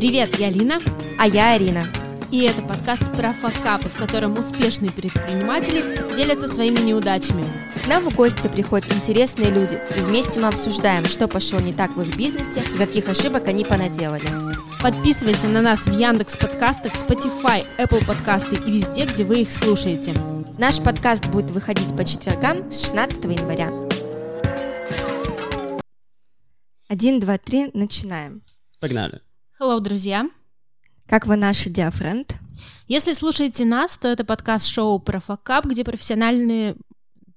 Привет, я Лина. А я Арина. И это подкаст про факапы, в котором успешные предприниматели делятся своими неудачами. К нам в гости приходят интересные люди, и вместе мы обсуждаем, что пошло не так в их бизнесе и каких ошибок они понаделали. Подписывайся на нас в Яндекс подкастах, Spotify, Apple подкасты и везде, где вы их слушаете. Наш подкаст будет выходить по четвергам с 16 января. Один, два, три, начинаем. Погнали. Hello, друзья. Как вы наши диафренд? Если слушаете нас, то это подкаст-шоу про факап, где профессиональные...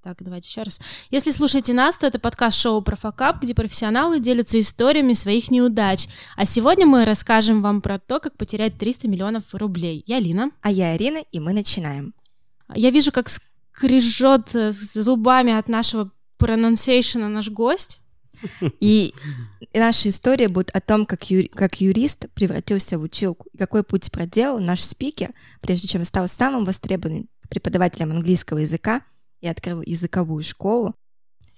Так, давайте еще раз. Если слушаете нас, то это подкаст-шоу про факап, где профессионалы делятся историями своих неудач. А сегодня мы расскажем вам про то, как потерять 300 миллионов рублей. Я Лина. А я Арина, и мы начинаем. Я вижу, как скрежет зубами от нашего pronunciation наш гость. И наша история будет о том, как, ю, как юрист превратился в училку, и какой путь проделал наш спикер, прежде чем стал самым востребованным преподавателем английского языка и открыл языковую школу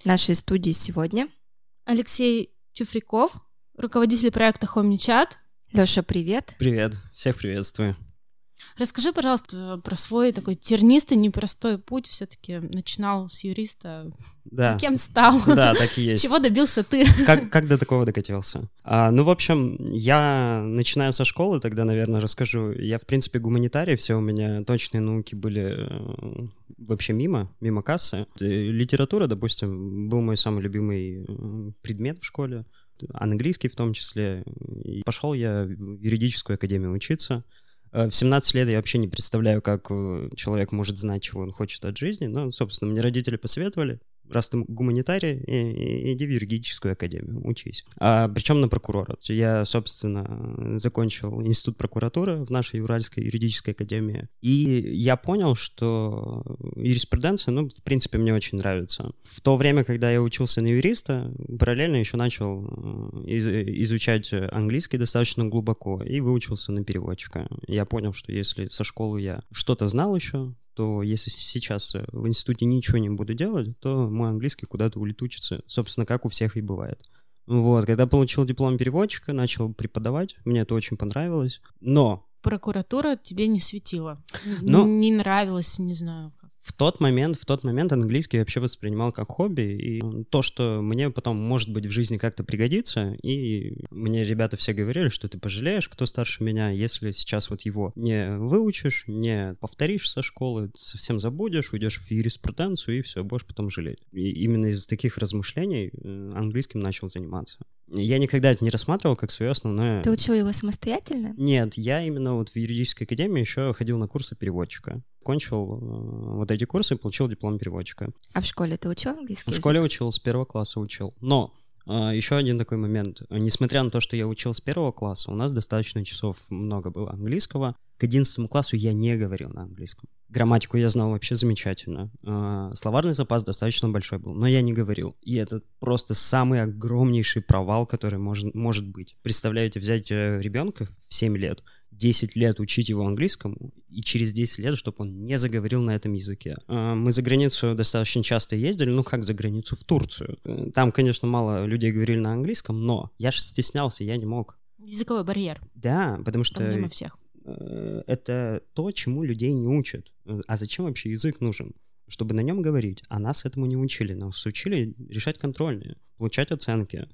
нашей студии сегодня. Алексей Чуфриков, руководитель проекта HomeChat. Леша, привет. Привет, всех приветствую. Расскажи, пожалуйста, про свой такой тернистый, непростой путь. Все-таки начинал с юриста. Да. Кем стал? Да, так и есть. Чего добился ты? Как, как до такого докатился? А, ну, в общем, я начинаю со школы, тогда, наверное, расскажу. Я, в принципе, гуманитарий, все у меня точные науки были э, вообще мимо, мимо кассы. Литература, допустим, был мой самый любимый э, предмет в школе английский в том числе. И пошел я в юридическую академию учиться. В 17 лет я вообще не представляю, как э, человек может знать, чего он хочет от жизни. Но, собственно, мне родители посоветовали, раз ты гуманитарий, иди в юридическую академию, учись. А, причем на прокурора. Я, собственно, закончил институт прокуратуры в нашей Уральской юридической академии. И я понял, что юриспруденция, ну, в принципе, мне очень нравится. В то время, когда я учился на юриста, параллельно еще начал э, изучать английский достаточно глубоко и выучился на переводчика. Я понял, что если со школы я что-то знал еще, то если сейчас э, в институте ничего не буду делать, то мой английский куда-то улетучится, собственно, как у всех и бывает. Вот, когда получил диплом переводчика, начал преподавать, мне это очень понравилось, но... Прокуратура тебе не светила, но... не нравилось, не знаю в тот момент, в тот момент английский вообще воспринимал как хобби, и то, что мне потом, может быть, в жизни как-то пригодится, и мне ребята все говорили, что ты пожалеешь, кто старше меня, если сейчас вот его не выучишь, не повторишь со школы, совсем забудешь, уйдешь в юриспруденцию, и все, будешь потом жалеть. И именно из таких размышлений э, английским начал заниматься. Я никогда это не рассматривал как свое основное... Ты учил его самостоятельно? Нет, я именно вот в юридической академии еще ходил на курсы переводчика. Кончил э, вот эти курсы и получил диплом переводчика. А в школе ты учил английский В язык? школе учил, с первого класса учил. Но э, еще один такой момент. Несмотря на то, что я учил с первого класса, у нас достаточно часов много было английского. К одиннадцатому классу я не говорил на английском. Грамматику я знал вообще замечательно. Э, словарный запас достаточно большой был, но я не говорил. И это просто самый огромнейший провал, который может, может быть. Представляете, взять э, ребенка в 7 лет, 10 лет учить его английскому, и через 10 лет, чтобы он не заговорил на этом языке. Э, мы за границу достаточно часто ездили, ну как за границу, в Турцию. Там, конечно, мало людей говорили на английском, но я же стеснялся, я не мог. Языковой барьер. Да, потому что... Проблема всех Э, это то, чему людей не учат. А зачем вообще язык нужен? Чтобы на нем говорить. А нас этому не учили. Нас учили решать контрольные, получать оценки.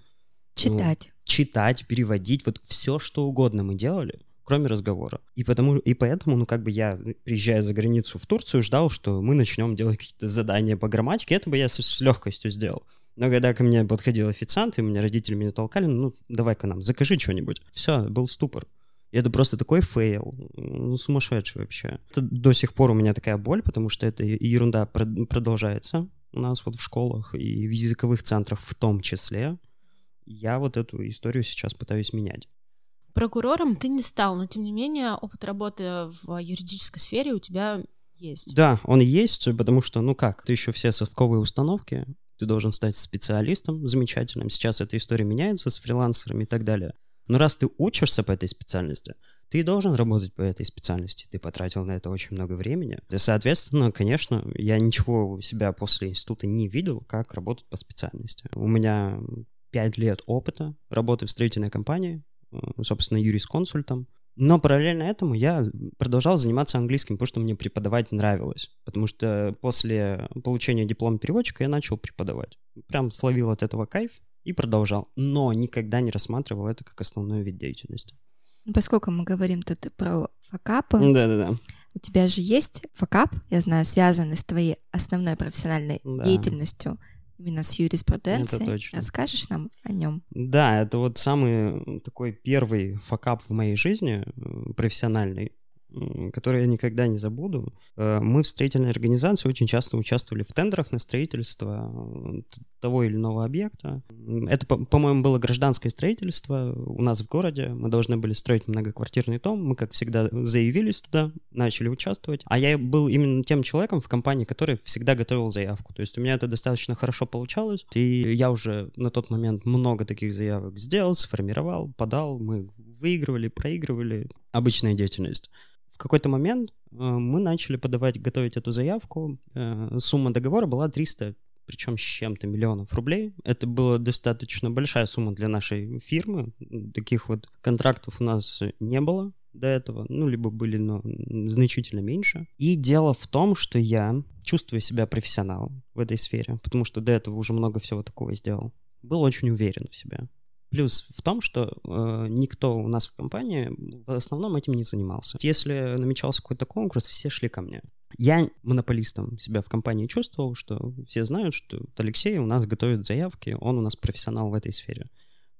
Читать. Ну, читать, переводить. Вот все, что угодно мы делали, кроме разговора. И, потому, и поэтому, ну, как бы я, приезжая за границу в Турцию, ждал, что мы начнем делать какие-то задания по грамматике. Это бы я с, с легкостью сделал. Но когда ко мне подходил официант, и меня родители меня толкали, ну, давай-ка нам, закажи что-нибудь. Все, был ступор. И это просто такой fail, ну, сумасшедший вообще. Это до сих пор у меня такая боль, потому что эта ерунда продолжается у нас вот в школах и в языковых центрах в том числе. Я вот эту историю сейчас пытаюсь менять. Прокурором ты не стал, но тем не менее опыт работы в юридической сфере у тебя есть. Да, он есть, потому что, ну как, ты еще все совковые установки, ты должен стать специалистом замечательным. Сейчас эта история меняется с фрилансерами и так далее. Но раз ты учишься по этой специальности, ты должен работать по этой специальности. Ты потратил на это очень много времени. И, соответственно, конечно, я ничего у себя после института не видел, как работать по специальности. У меня пять лет опыта работы в строительной компании, э, собственно, юрисконсультом. Но параллельно этому я продолжал заниматься английским, потому что мне преподавать нравилось. Потому что после получения диплома переводчика я начал преподавать. Прям словил от этого кайф и продолжал. Но никогда не рассматривал это как основной вид деятельности. Поскольку мы говорим тут про факапы, Да-да-да. у тебя же есть факап, я знаю, связанный с твоей основной профессиональной Да. деятельностью, именно с юриспруденцией. Это точно. Расскажешь нам о нем? Да, это вот самый такой первый факап в моей жизни э, профессиональный, м, который я никогда не забуду. Э, Мы в строительной организации очень часто участвовали в тендерах на строительство э, того или иного объекта. Это, по- по-моему, было гражданское строительство у нас в городе. Мы должны были строить многоквартирный дом. Мы, как всегда, заявились туда, начали участвовать. А я был именно тем человеком в компании, который всегда готовил заявку. То есть у меня это достаточно хорошо получалось. И я уже на тот момент много таких заявок сделал, сформировал, подал. Мы выигрывали, проигрывали. Обычная деятельность. В какой-то момент э, мы начали подавать, готовить эту заявку. Э, Сумма договора была 300 причем с чем-то миллионов рублей. Это была достаточно большая сумма для нашей фирмы. Таких вот контрактов у нас не было до этого, ну, либо были, но значительно меньше. И дело в том, что я чувствую себя профессионалом в этой сфере, потому что до этого уже много всего такого сделал. Был очень уверен в себе. Плюс в том, что э, никто у нас в компании в основном этим не занимался. Если намечался какой-то конкурс, все шли ко мне. Я монополистом себя в компании чувствовал, что все знают, что Алексей у нас готовит заявки, он у нас профессионал в этой сфере.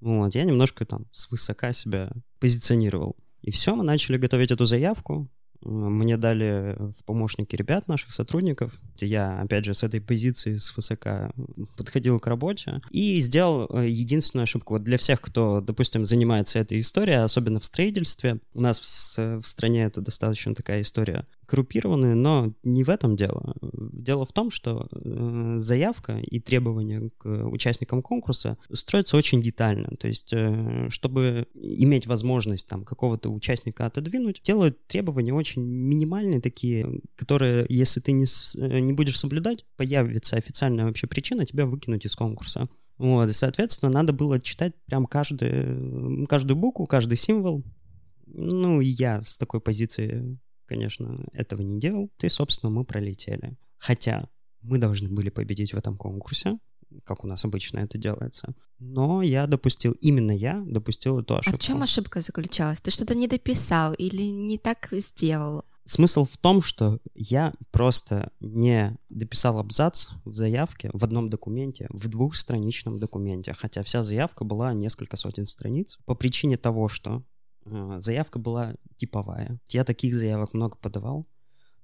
Вот, я немножко там свысока себя позиционировал. И все, мы начали готовить эту заявку. Э, Мне дали в помощники ребят, наших сотрудников. Я, опять же, с этой позиции, с высока подходил к работе и сделал э, единственную ошибку. Вот для всех, кто, допустим, занимается этой историей, особенно в строительстве, у нас в, в стране это достаточно такая история коррупированная, но не в этом дело. Дело в том, что э, заявка и требования к участникам конкурса строятся очень детально. То есть, э, чтобы иметь возможность там какого-то участника отодвинуть, делают требования очень минимальные такие, которые, если ты не, э, не будешь соблюдать, появится официальная вообще причина тебя выкинуть из конкурса. Вот, и, соответственно, надо было читать прям каждый, каждую букву, каждый символ. Ну, и я с такой позиции, конечно, этого не делал. И, собственно, мы пролетели. Хотя мы должны были победить в этом конкурсе, как у нас обычно это делается. Но я допустил, именно я допустил эту А ошибку. в чем ошибка заключалась? Ты что-то не дописал или не так сделал? Смысл в том, что я просто не дописал абзац в заявке в одном документе, в двухстраничном документе, хотя вся заявка была несколько сотен страниц, по причине того, что э, заявка была типовая. Я таких заявок много подавал,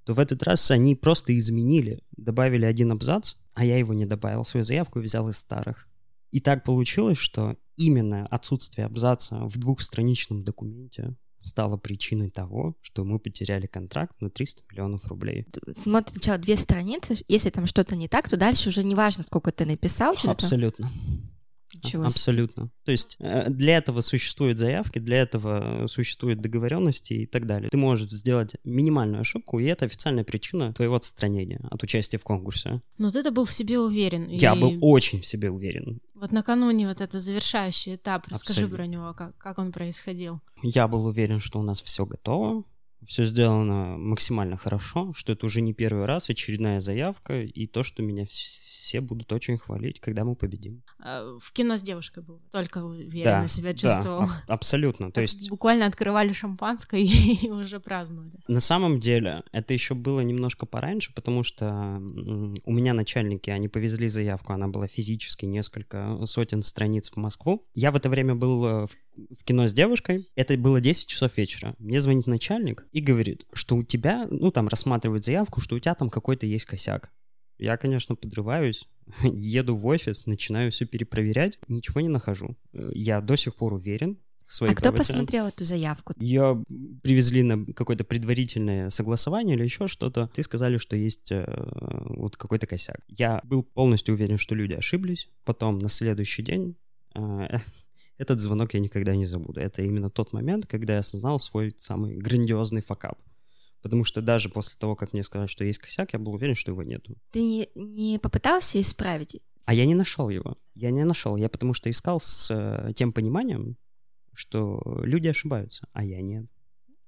то в этот раз они просто изменили, добавили один абзац, а я его не добавил свою заявку взял из старых. И так получилось, что именно отсутствие абзаца в двухстраничном документе стало причиной того, что мы потеряли контракт на 300 миллионов рублей. Смотри, сначала две страницы, если там что-то не так, то дальше уже не важно, сколько ты написал, что-то. Абсолютно. Ничего себе. Абсолютно. То есть э, для этого существуют заявки, для этого существуют договоренности и так далее. Ты можешь сделать минимальную ошибку, и это официальная причина твоего отстранения от участия в конкурсе. Но ты-то был в себе уверен. Я и был очень в себе уверен. Вот накануне вот это завершающий этап, расскажи Абсолютно. про него, как, как он происходил. Я был уверен, что у нас все готово, все сделано максимально хорошо, что это уже не первый раз, очередная заявка, и то, что меня все будут очень хвалить, когда мы победим. А, В кино с девушкой был, только уверенно себя да, чувствовал. аб- абсолютно. То есть Буквально открывали шампанское и уже праздновали. На самом деле, это еще было немножко пораньше, потому что у меня начальники, они повезли заявку, она была физически несколько сотен страниц в Москву. Я в это время был э, в в кино с девушкой, это было 10 часов вечера. Мне звонит начальник и говорит, что у тебя, ну там рассматривает заявку, что у тебя там какой-то есть косяк. Я, конечно, подрываюсь, еду в офис, начинаю все перепроверять, ничего не нахожу. Э, Я до сих пор уверен в своей А кто правоте. посмотрел эту заявку? Ее привезли на какое-то предварительное согласование или еще что-то. Ты сказали, что есть э, вот какой-то косяк. Я был полностью уверен, что люди ошиблись. Потом на следующий день э, этот звонок я никогда не забуду. Это именно тот момент, когда я осознал свой самый грандиозный факап. Потому что даже после того, как мне сказали, что есть косяк, я был уверен, что его нету. Ты не, не попытался исправить? А я не нашел его. Я не нашел. Я потому что искал с э, тем пониманием, что люди ошибаются, а я нет.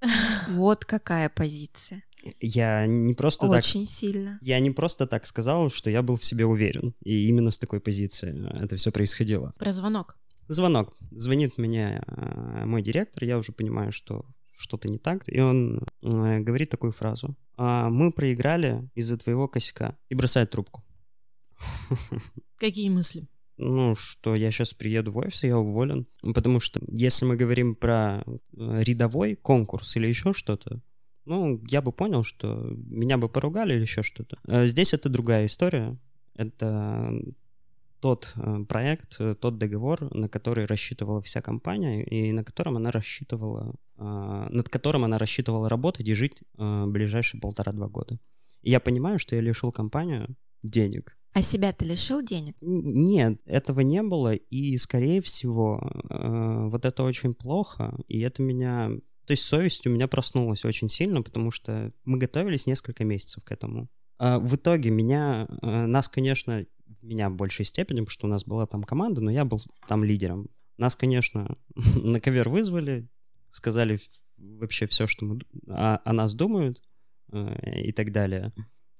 Вот какая позиция. Я не просто так... Очень сильно. Я не просто так сказал, что я был в себе уверен. И именно с такой позиции это все происходило. Про звонок. Звонок. Звонит мне э, мой директор, я уже понимаю, что что-то не так. И он э, говорит такую фразу. «А, «Мы проиграли из-за твоего косяка». И бросает трубку. Какие мысли? ну, что я сейчас приеду в офис, я уволен. Потому что если мы говорим про э, рядовой конкурс или еще что-то, ну, я бы понял, что меня бы поругали или еще что-то. А здесь это другая история. Это тот э, проект, э, тот договор, на который рассчитывала вся компания и на котором она рассчитывала, над которым она рассчитывала работать и жить ближайшие полтора-два года. И я понимаю, что я лишил компанию денег, а себя ты лишил денег? Нет, этого не было, и, скорее всего, э, вот это очень плохо, и это меня... То есть совесть у меня проснулась очень сильно, потому что мы готовились несколько месяцев к этому. А в итоге меня, э, нас, конечно, меня в большей степени, потому что у нас была там команда, но я был там лидером. Нас, конечно, на ковер вызвали, сказали вообще все, что мы, о, о нас думают э, и так далее.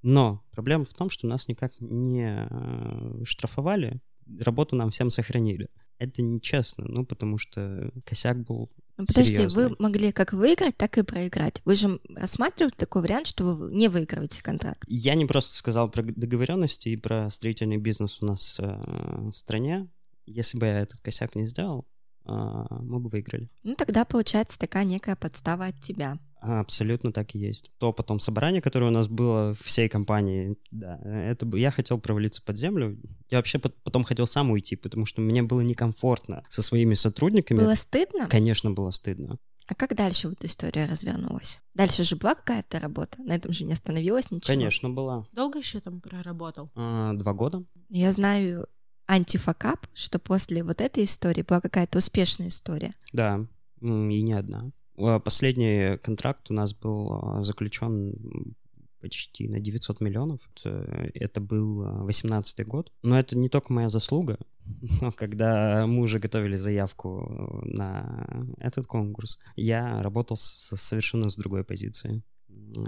Но проблема в том, что нас никак не э, штрафовали, работу нам всем сохранили. Это нечестно, ну, потому что косяк был Подожди, серьезный. вы могли как выиграть, так и проиграть. Вы же рассматривали такой вариант, что вы не выигрываете контракт? Я не просто сказал про договоренности и про строительный бизнес у нас э, в стране. Если бы я этот косяк не сделал, э, мы бы выиграли. Ну, тогда получается такая некая подстава от тебя. Абсолютно так и есть. То потом собрание, которое у нас было всей компании, да, это я хотел провалиться под землю. Я вообще потом хотел сам уйти, потому что мне было некомфортно со своими сотрудниками. Было стыдно? Конечно, было стыдно. А как дальше вот история развернулась? Дальше же была какая-то работа? На этом же не остановилась ничего? Конечно, была. Долго еще там проработал? А, два года. Я знаю антифакап, что после вот этой истории была какая-то успешная история. Да, и не одна. А, последний контракт у нас был а, заключен почти на 900 миллионов. Это был 18 год. Но это не только моя заслуга. Но когда мы уже готовили заявку на этот конкурс, я работал с, совершенно с другой позиции.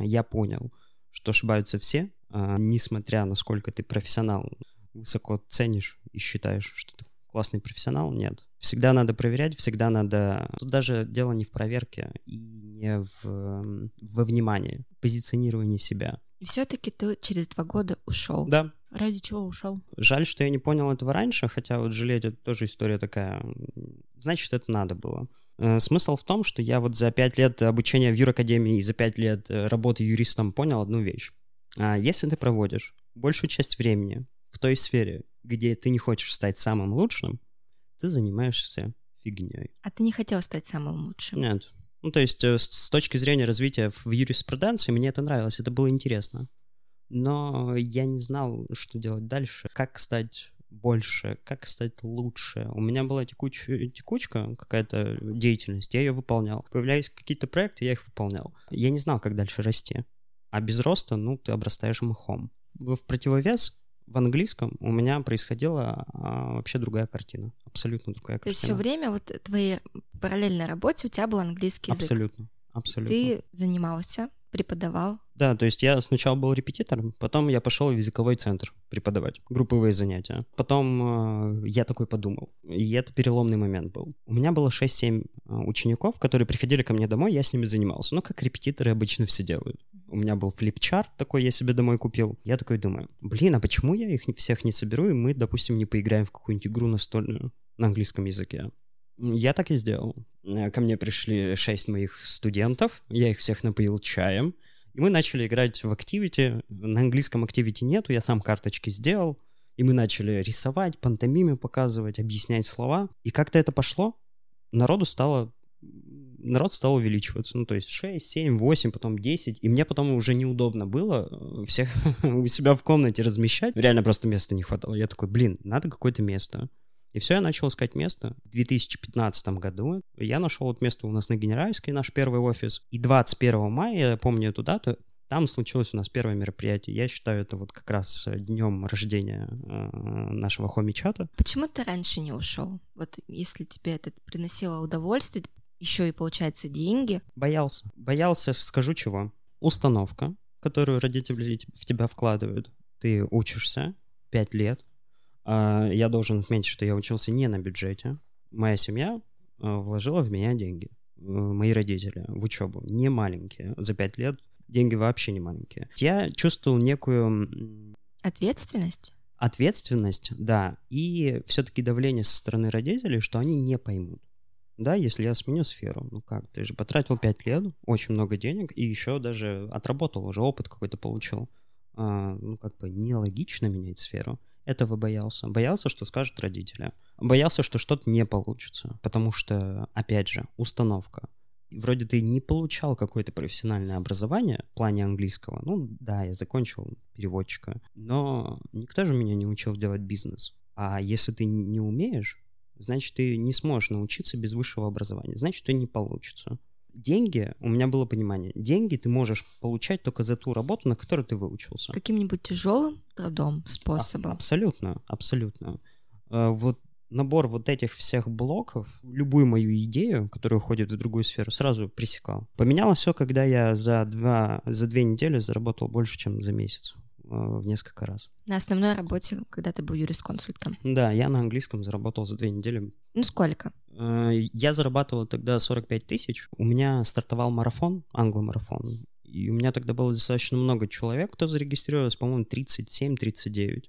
Я понял, что ошибаются все, а, несмотря на сколько ты профессионал, высоко ценишь и считаешь, что ты классный профессионал, нет. Всегда надо проверять, всегда надо... Тут даже дело не в проверке и не в, во внимании, позиционировании себя. И все-таки ты через два года ушел. Да. Ради чего ушел? Жаль, что я не понял этого раньше, хотя вот жалеть это тоже история такая. Значит, это надо было. Э, смысл в том, что я вот за пять лет обучения в юракадемии и за пять лет э, работы юристом понял одну вещь. А если ты проводишь большую часть времени в той сфере, где ты не хочешь стать самым лучшим, ты занимаешься фигней. А ты не хотел стать самым лучшим? Нет. Ну, то есть э, с, с точки зрения развития в юриспруденции мне это нравилось, это было интересно. Но я не знал, что делать дальше, как стать больше, как стать лучше. У меня была текуч... текучка, какая-то деятельность, я ее выполнял. Появлялись какие-то проекты, я их выполнял. Я не знал, как дальше расти. А без роста, ну, ты обрастаешь мхом. В противовес в английском у меня происходила а, вообще другая картина. Абсолютно другая картина. То есть все время вот твоей параллельной работе у тебя был английский язык? Абсолютно. Абсолютно. Ты занимался, преподавал? Да, то есть я сначала был репетитором, потом я пошел в языковой центр преподавать, групповые занятия. Потом э, я такой подумал, и это переломный момент был. У меня было 6-7 э, учеников, которые приходили ко мне домой, я с ними занимался. Ну, как репетиторы обычно все делают. У меня был флипчарт такой, я себе домой купил. Я такой думаю, блин, а почему я их всех не соберу, и мы, допустим, не поиграем в какую-нибудь игру настольную на английском языке? Я так и сделал. Э, ко мне пришли шесть моих студентов, я их всех напоил чаем, и мы начали играть в Activity. На английском Activity нету, я сам карточки сделал. И мы начали рисовать, пантомиме показывать, объяснять слова. И как-то это пошло, народу стало народ стал увеличиваться. Ну, то есть 6, 7, 8, потом 10. И мне потом уже неудобно было э, всех у себя в комнате размещать. Реально просто места не хватало. Я такой, блин, надо какое-то место. И все, я начал искать место. В 2015 году я нашел вот место у нас на Генеральской, наш первый офис. И 21 мая, я помню эту дату, Там случилось у нас первое мероприятие. Я считаю, это вот как раз днем рождения э, нашего хоми-чата. Почему ты раньше не ушел? Вот если тебе это приносило удовольствие, еще и получается деньги. Боялся. Боялся, скажу чего. Установка, которую родители в тебя вкладывают. Ты учишься пять лет. А, я должен отметить, что я учился не на бюджете. Моя семья а, вложила в меня деньги. Мои родители в учебу. Не маленькие. За пять лет деньги вообще не маленькие. Я чувствовал некую... Ответственность? Ответственность, да. И все-таки давление со стороны родителей, что они не поймут. Да, если я сменю сферу, ну как, ты же потратил 5 лет, очень много денег, и еще даже отработал, уже опыт какой-то получил. А, ну как бы нелогично менять сферу. Этого боялся. Боялся, что скажут родители. Боялся, что что-то не получится, потому что, опять же, установка. Вроде ты не получал какое-то профессиональное образование в плане английского. Ну да, я закончил переводчика, но никто же меня не учил делать бизнес. А если ты не умеешь, значит, ты не сможешь научиться без высшего образования. Значит, это не получится. Деньги, у меня было понимание, деньги ты можешь получать только за ту работу, на которую ты выучился. Каким-нибудь тяжелым трудом, способом. А, абсолютно, абсолютно. А, вот набор вот этих всех блоков, любую мою идею, которая уходит в другую сферу, сразу пресекал. Поменялось все, когда я за, два, за две недели заработал больше, чем за месяц. Э, в несколько раз. На основной работе, когда ты был юрисконсультом? Да, я на английском заработал за две недели. Ну, сколько? Э, я зарабатывал тогда 45 тысяч. У меня стартовал марафон, англомарафон. И у меня тогда было достаточно много человек, кто зарегистрировался, по-моему, 37-39.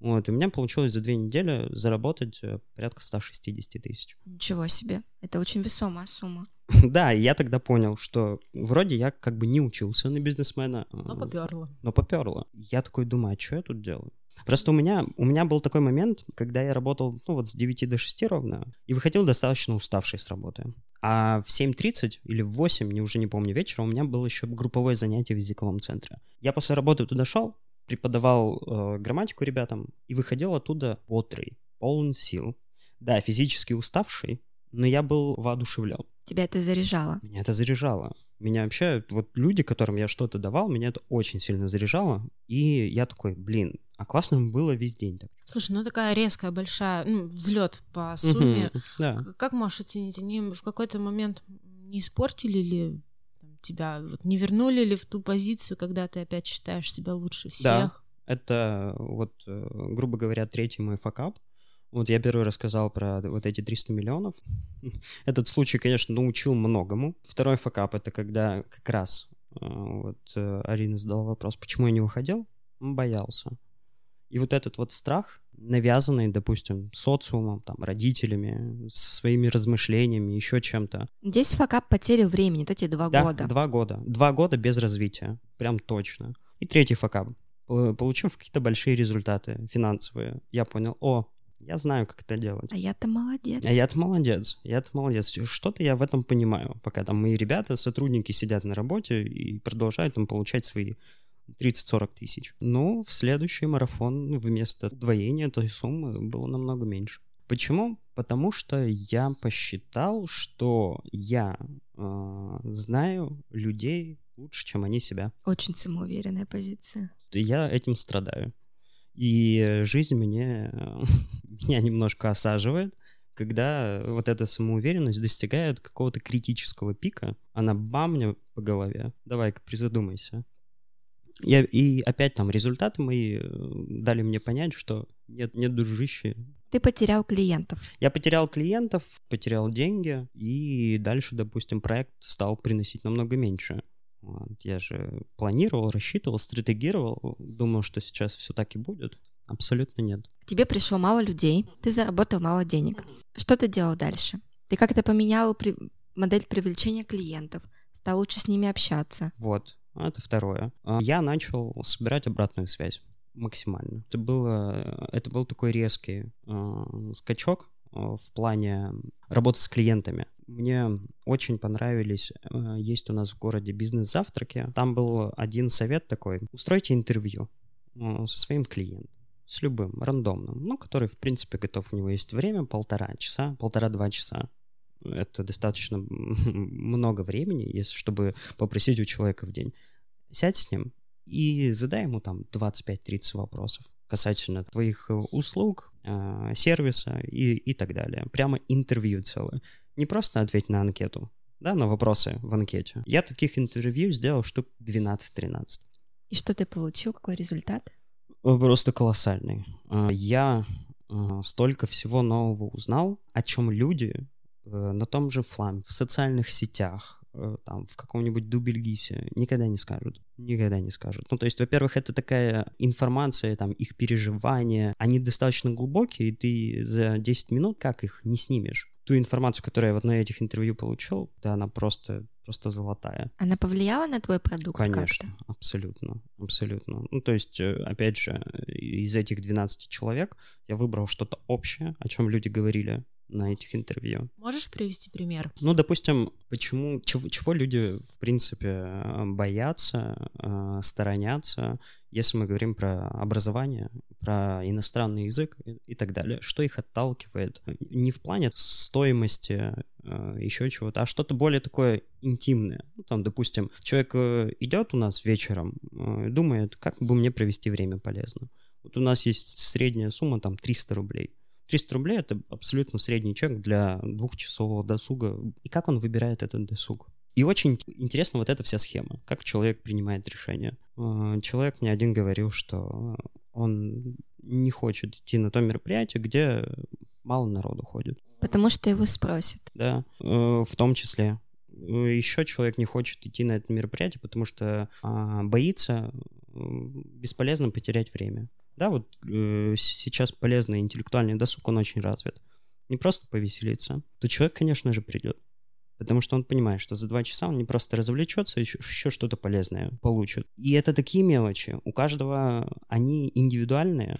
Вот, у меня получилось за две недели заработать э, порядка 160 тысяч. Ничего себе, это очень весомая сумма. Да, я тогда понял, что вроде я как бы не учился на бизнесмена. А, но поперло. Но поперло. Я такой думаю, а что я тут делаю? Просто у меня, у меня был такой момент, когда я работал, ну вот с 9 до 6 ровно, и выходил достаточно уставший с работы. А в 7.30 или в 8, не уже не помню, вечера у меня было еще групповое занятие в языковом центре. Я после работы туда шел, преподавал э, грамматику ребятам и выходил оттуда бодрый, полон сил. Да, физически уставший, но я был воодушевлен. Тебя это заряжало? Меня это заряжало. Меня вообще, вот люди, которым я что-то давал, меня это очень сильно заряжало. И я такой, блин, а классно было весь день. Так. Слушай, ну такая резкая, большая, ну, взлет по сумме. да. Как можешь оценить? Они в какой-то момент не испортили ли тебя вот не вернули ли в ту позицию, когда ты опять считаешь себя лучше всех? Да, это вот, э, грубо говоря, третий мой факап. Вот я первый рассказал про вот эти 300 миллионов. Этот случай, конечно, научил многому. Второй факап — это когда как раз э, вот э, Арина задала вопрос, почему я не уходил? Он боялся. И вот этот вот страх, навязанный, допустим, социумом, там, родителями, своими размышлениями, еще чем-то. Здесь факап потери времени, эти два да, года. два года. Два года без развития, прям точно. И третий факап. Получив какие-то большие результаты финансовые, я понял, о, я знаю, как это делать. А я-то молодец. А я-то молодец. Я-то молодец. Что-то я в этом понимаю. Пока там мои ребята, сотрудники сидят на работе и продолжают там получать свои 30-40 тысяч. Но в следующий марафон вместо удвоения той суммы было намного меньше. Почему? Потому что я посчитал, что я э, знаю людей лучше, чем они себя. Очень самоуверенная позиция. Я этим страдаю. И жизнь мне, меня немножко осаживает, когда вот эта самоуверенность достигает какого-то критического пика, она бам мне по голове. Давай-ка призадумайся. Я, и опять там результаты мои э, дали мне понять, что нет, нет, дружище. Ты потерял клиентов. Я потерял клиентов, потерял деньги, и дальше, допустим, проект стал приносить намного меньше. Вот. Я же планировал, рассчитывал, стратегировал, думал, что сейчас все так и будет. Абсолютно нет. К тебе пришло мало людей, ты заработал мало денег. Что ты делал дальше? Ты как-то поменял при... модель привлечения клиентов, стал лучше с ними общаться. Вот. Это второе. А, я начал собирать обратную связь максимально. Это, было, это был такой резкий э, скачок э, в плане работы с клиентами. Мне очень понравились, э, есть у нас в городе бизнес-завтраки. Там был один совет такой. Устройте интервью со своим клиентом с любым, рандомным, ну, который, в принципе, готов, у него есть время, полтора часа, полтора-два часа. Это достаточно много времени, если, чтобы попросить у человека в день. сядь с ним и задай ему там 25-30 вопросов касательно твоих э, услуг, э, сервиса и, и так далее. Прямо интервью целое. Не просто ответь на анкету, да, на вопросы в анкете. Я таких интервью сделал штук 12-13. И что ты получил? Какой результат? Э, просто колоссальный. Я столько всего нового узнал, о чем люди на том же фламе, в социальных сетях, Э, там, в каком-нибудь Дубельгисе, никогда не скажут. Никогда не скажут. Ну, то есть, во-первых, это такая информация, там, их переживания, они достаточно глубокие, и ты за 10 минут как их не снимешь? Ту информацию, которую я вот на этих интервью получил, да, она просто, просто золотая. Она повлияла на твой продукт Конечно, абсолютно, абсолютно. Ну, то есть, э, опять же, из этих 12 человек я выбрал что-то общее, о чем люди говорили, на этих интервью. Можешь привести пример? Ну, допустим, почему, чего, чего люди, в принципе, боятся, э, сторонятся, если мы говорим про образование, про иностранный язык и, и так далее, что их отталкивает? Не в плане стоимости, э, еще чего-то, а что-то более такое интимное. Ну, там, допустим, человек э, идет у нас вечером, э, думает, как бы мне провести время полезно. Вот у нас есть средняя сумма, там, 300 рублей 300 рублей — это абсолютно средний чек для двухчасового досуга. И как он выбирает этот досуг? И очень интересна вот эта вся схема, как человек принимает решение. А, человек мне один говорил, что он не хочет идти на то мероприятие, где мало народу ходит. Потому что его спросят. Да, э, в том числе. Еще человек не хочет идти на это мероприятие, потому что а, боится бесполезно потерять время. Да, вот э, сейчас полезный интеллектуальный досуг, он очень развит. Не просто повеселиться, то человек, конечно же, придет. Потому что он понимает, что за два часа он не просто развлечется, еще, еще что-то полезное получит. И это такие мелочи. У каждого они индивидуальные,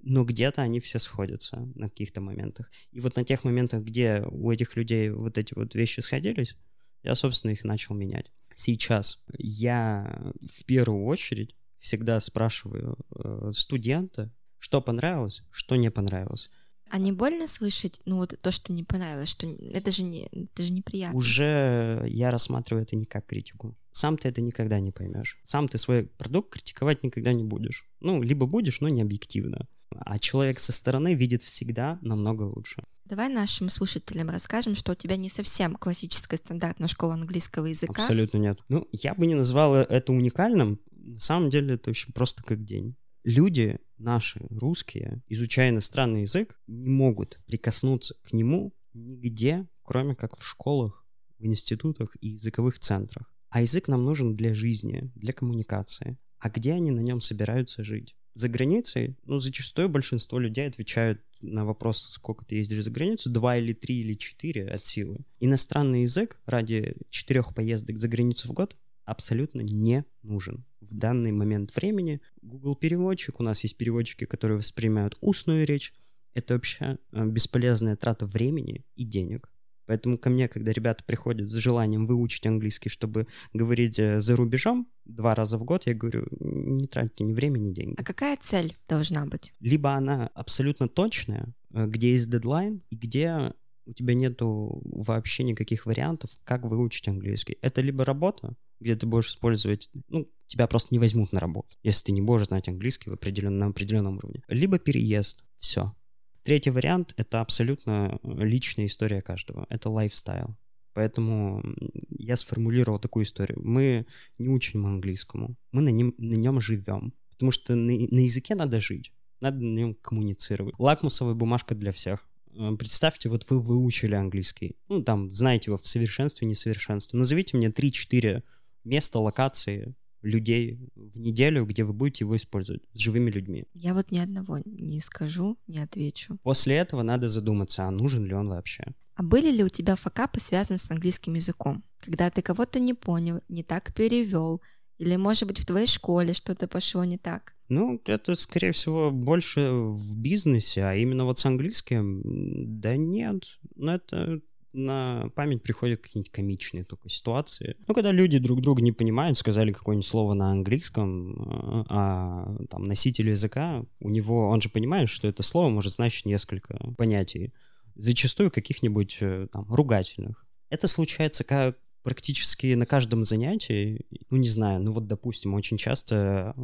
но где-то они все сходятся на каких-то моментах. И вот на тех моментах, где у этих людей вот эти вот вещи сходились, я, собственно, их начал менять. Сейчас я в первую очередь всегда спрашиваю э, студента, что понравилось, что не понравилось. А не больно слышать, ну вот то, что не понравилось, что это же не, это же неприятно. Уже я рассматриваю это не как критику. Сам ты это никогда не поймешь. Сам ты свой продукт критиковать никогда не будешь. Ну, либо будешь, но не объективно. А человек со стороны видит всегда намного лучше. Давай нашим слушателям расскажем, что у тебя не совсем классическая стандартная школа английского языка. Абсолютно нет. Ну, я бы не назвал это уникальным, на самом деле это вообще просто как день. Люди наши, русские, изучая иностранный язык, не могут прикоснуться к нему нигде, кроме как в школах, в институтах и языковых центрах. А язык нам нужен для жизни, для коммуникации. А где они на нем собираются жить? За границей, ну, зачастую большинство людей отвечают на вопрос, сколько ты ездишь за границу, два или три или четыре от силы. Иностранный язык ради четырех поездок за границу в год абсолютно не нужен. В данный момент времени Google переводчик, у нас есть переводчики, которые воспринимают устную речь, это вообще э, бесполезная трата времени и денег. Поэтому ко мне, когда ребята приходят с желанием выучить английский, чтобы говорить э, за рубежом два раза в год, я говорю, не тратьте ни время, ни деньги. А какая цель должна быть? Либо она абсолютно точная, э, где есть дедлайн, и где у тебя нету вообще никаких вариантов, как выучить английский. Это либо работа, где ты будешь использовать, ну, тебя просто не возьмут на работу, если ты не будешь знать английский в определен, на определенном уровне. Либо переезд, все. Третий вариант — это абсолютно личная история каждого, это лайфстайл. Поэтому я сформулировал такую историю. Мы не учим английскому, мы на нем, на нем живем. Потому что на, на языке надо жить, надо на нем коммуницировать. Лакмусовая бумажка для всех. Э, представьте, вот вы выучили английский. Ну, там, знаете его в совершенстве, несовершенстве. Назовите мне 3-4 места, локации, людей в неделю, где вы будете его использовать с живыми людьми. Я вот ни одного не скажу, не отвечу. После этого надо задуматься, а нужен ли он вообще. А были ли у тебя факапы, связанные с английским языком? Когда ты кого-то не понял, не так перевел, или, может быть, в твоей школе что-то пошло не так? Ну, это, скорее всего, больше в бизнесе, а именно вот с английским, да нет. Ну, это на память приходят какие-нибудь комичные только ситуации. Ну, когда люди друг друга не понимают, сказали какое-нибудь слово на английском, а, а там носитель языка, у него, он же понимает, что это слово может значить несколько понятий. Зачастую каких-нибудь э, там ругательных. Это случается как практически на каждом занятии, ну не знаю, ну вот допустим, очень часто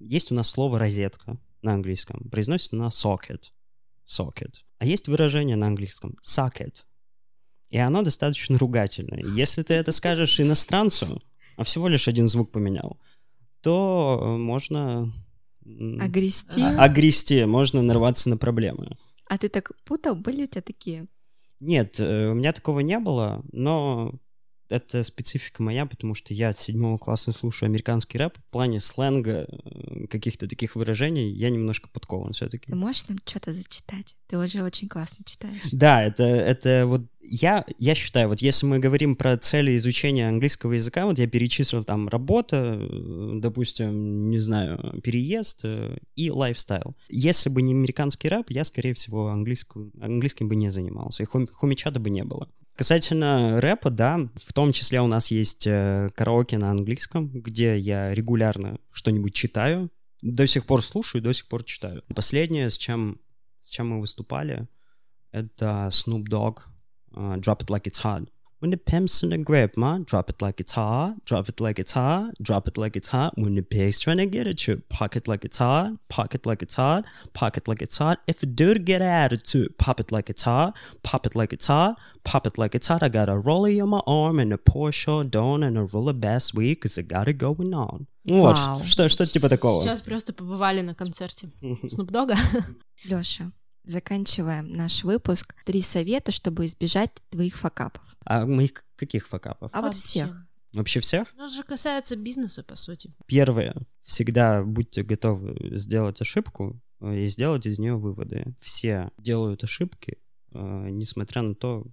есть у нас слово розетка на английском, произносится на socket, socket. А есть выражение на английском socket, и оно достаточно ругательное. Если ты это скажешь иностранцу, а всего лишь один звук поменял, то можно... Огрести? Огрести, можно нарваться на проблемы. А ты так путал? Были у тебя такие? Нет, э, у меня такого не было, но это специфика моя, потому что я с седьмого класса слушаю американский рэп. В плане сленга, э, каких-то таких выражений я немножко подкован все-таки. Ты можешь нам что-то зачитать? Ты уже очень классно читаешь. Да, это, это вот я, я считаю, вот если мы говорим про цели изучения английского языка, вот я перечислил там работа, э, допустим, не знаю, переезд э, и лайфстайл. Если бы не американский рэп, я, скорее всего, английскую, английским бы не занимался, и хом, хомичата бы не было. Касательно рэпа, да, в том числе у нас есть э, караоке на английском, где я регулярно что-нибудь читаю, до сих пор слушаю, до сих пор читаю. Последнее, с чем, с чем мы выступали, это Snoop Dogg, uh, Drop It Like It's Hot. When the pimp's in the grip, ma, drop it like it's hot, drop it like it's hot, drop it like it's hot. When the pig's trying to get at you, pocket like it's hot, pocket like it's hot, pocket like it's hot. If a dude get an attitude, pop it like it's hot, pop it like it's hot, pop it like it's hot. I got a rollie on my arm and a Porsche Dawn and a roller bass week, cause I got it going on. Вот, Вау. что, что типа такого. Сейчас просто побывали на концерте Снуп Дога. Лёша, заканчиваем наш выпуск. Три совета, чтобы избежать твоих факапов. А моих каких факапов? А вот Вообще. всех. Вообще всех? Ну, это же касается бизнеса, по сути. Первое. Всегда будьте готовы сделать ошибку э, и сделать из нее выводы. Все делают ошибки, э, несмотря на то,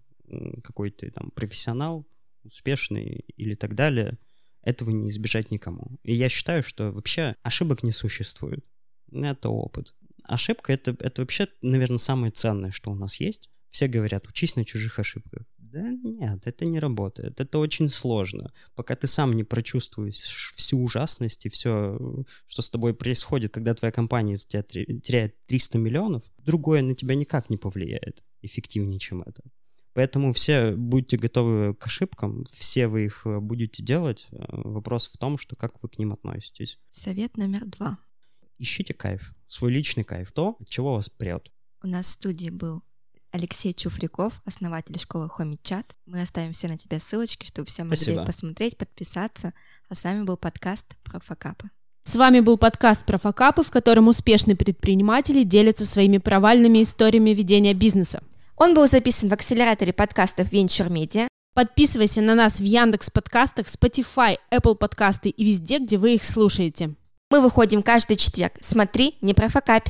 какой ты там профессионал, успешный или так далее. Этого не избежать никому. И я считаю, что вообще ошибок не существует. Это опыт. Ошибка это, это вообще, наверное, самое ценное, что у нас есть. Все говорят, учись на чужих ошибках. Да нет, это не работает. Это очень сложно. Пока ты сам не прочувствуешь всю ужасность и все, что с тобой происходит, когда твоя компания тебя теряет 300 миллионов, другое на тебя никак не повлияет эффективнее, чем это. Поэтому все будьте готовы к ошибкам, все вы их э, будете делать. Э, Вопрос в том, что как вы к ним относитесь. Совет номер два. Ищите кайф, свой личный кайф, то, от чего вас прет. У нас в студии был Алексей Чуфриков, основатель школы Хоми Чат. Мы оставим все на тебя ссылочки, чтобы все могли Спасибо. посмотреть, подписаться. А с вами был подкаст про факапы. С вами был подкаст про факапы, в котором успешные предприниматели делятся своими провальными историями ведения бизнеса. Он был записан в акселераторе подкастов Venture Media. Подписывайся на нас в Яндекс подкастах, Spotify, Apple подкасты и везде, где вы их слушаете. Мы выходим каждый четверг. Смотри, не профокапь.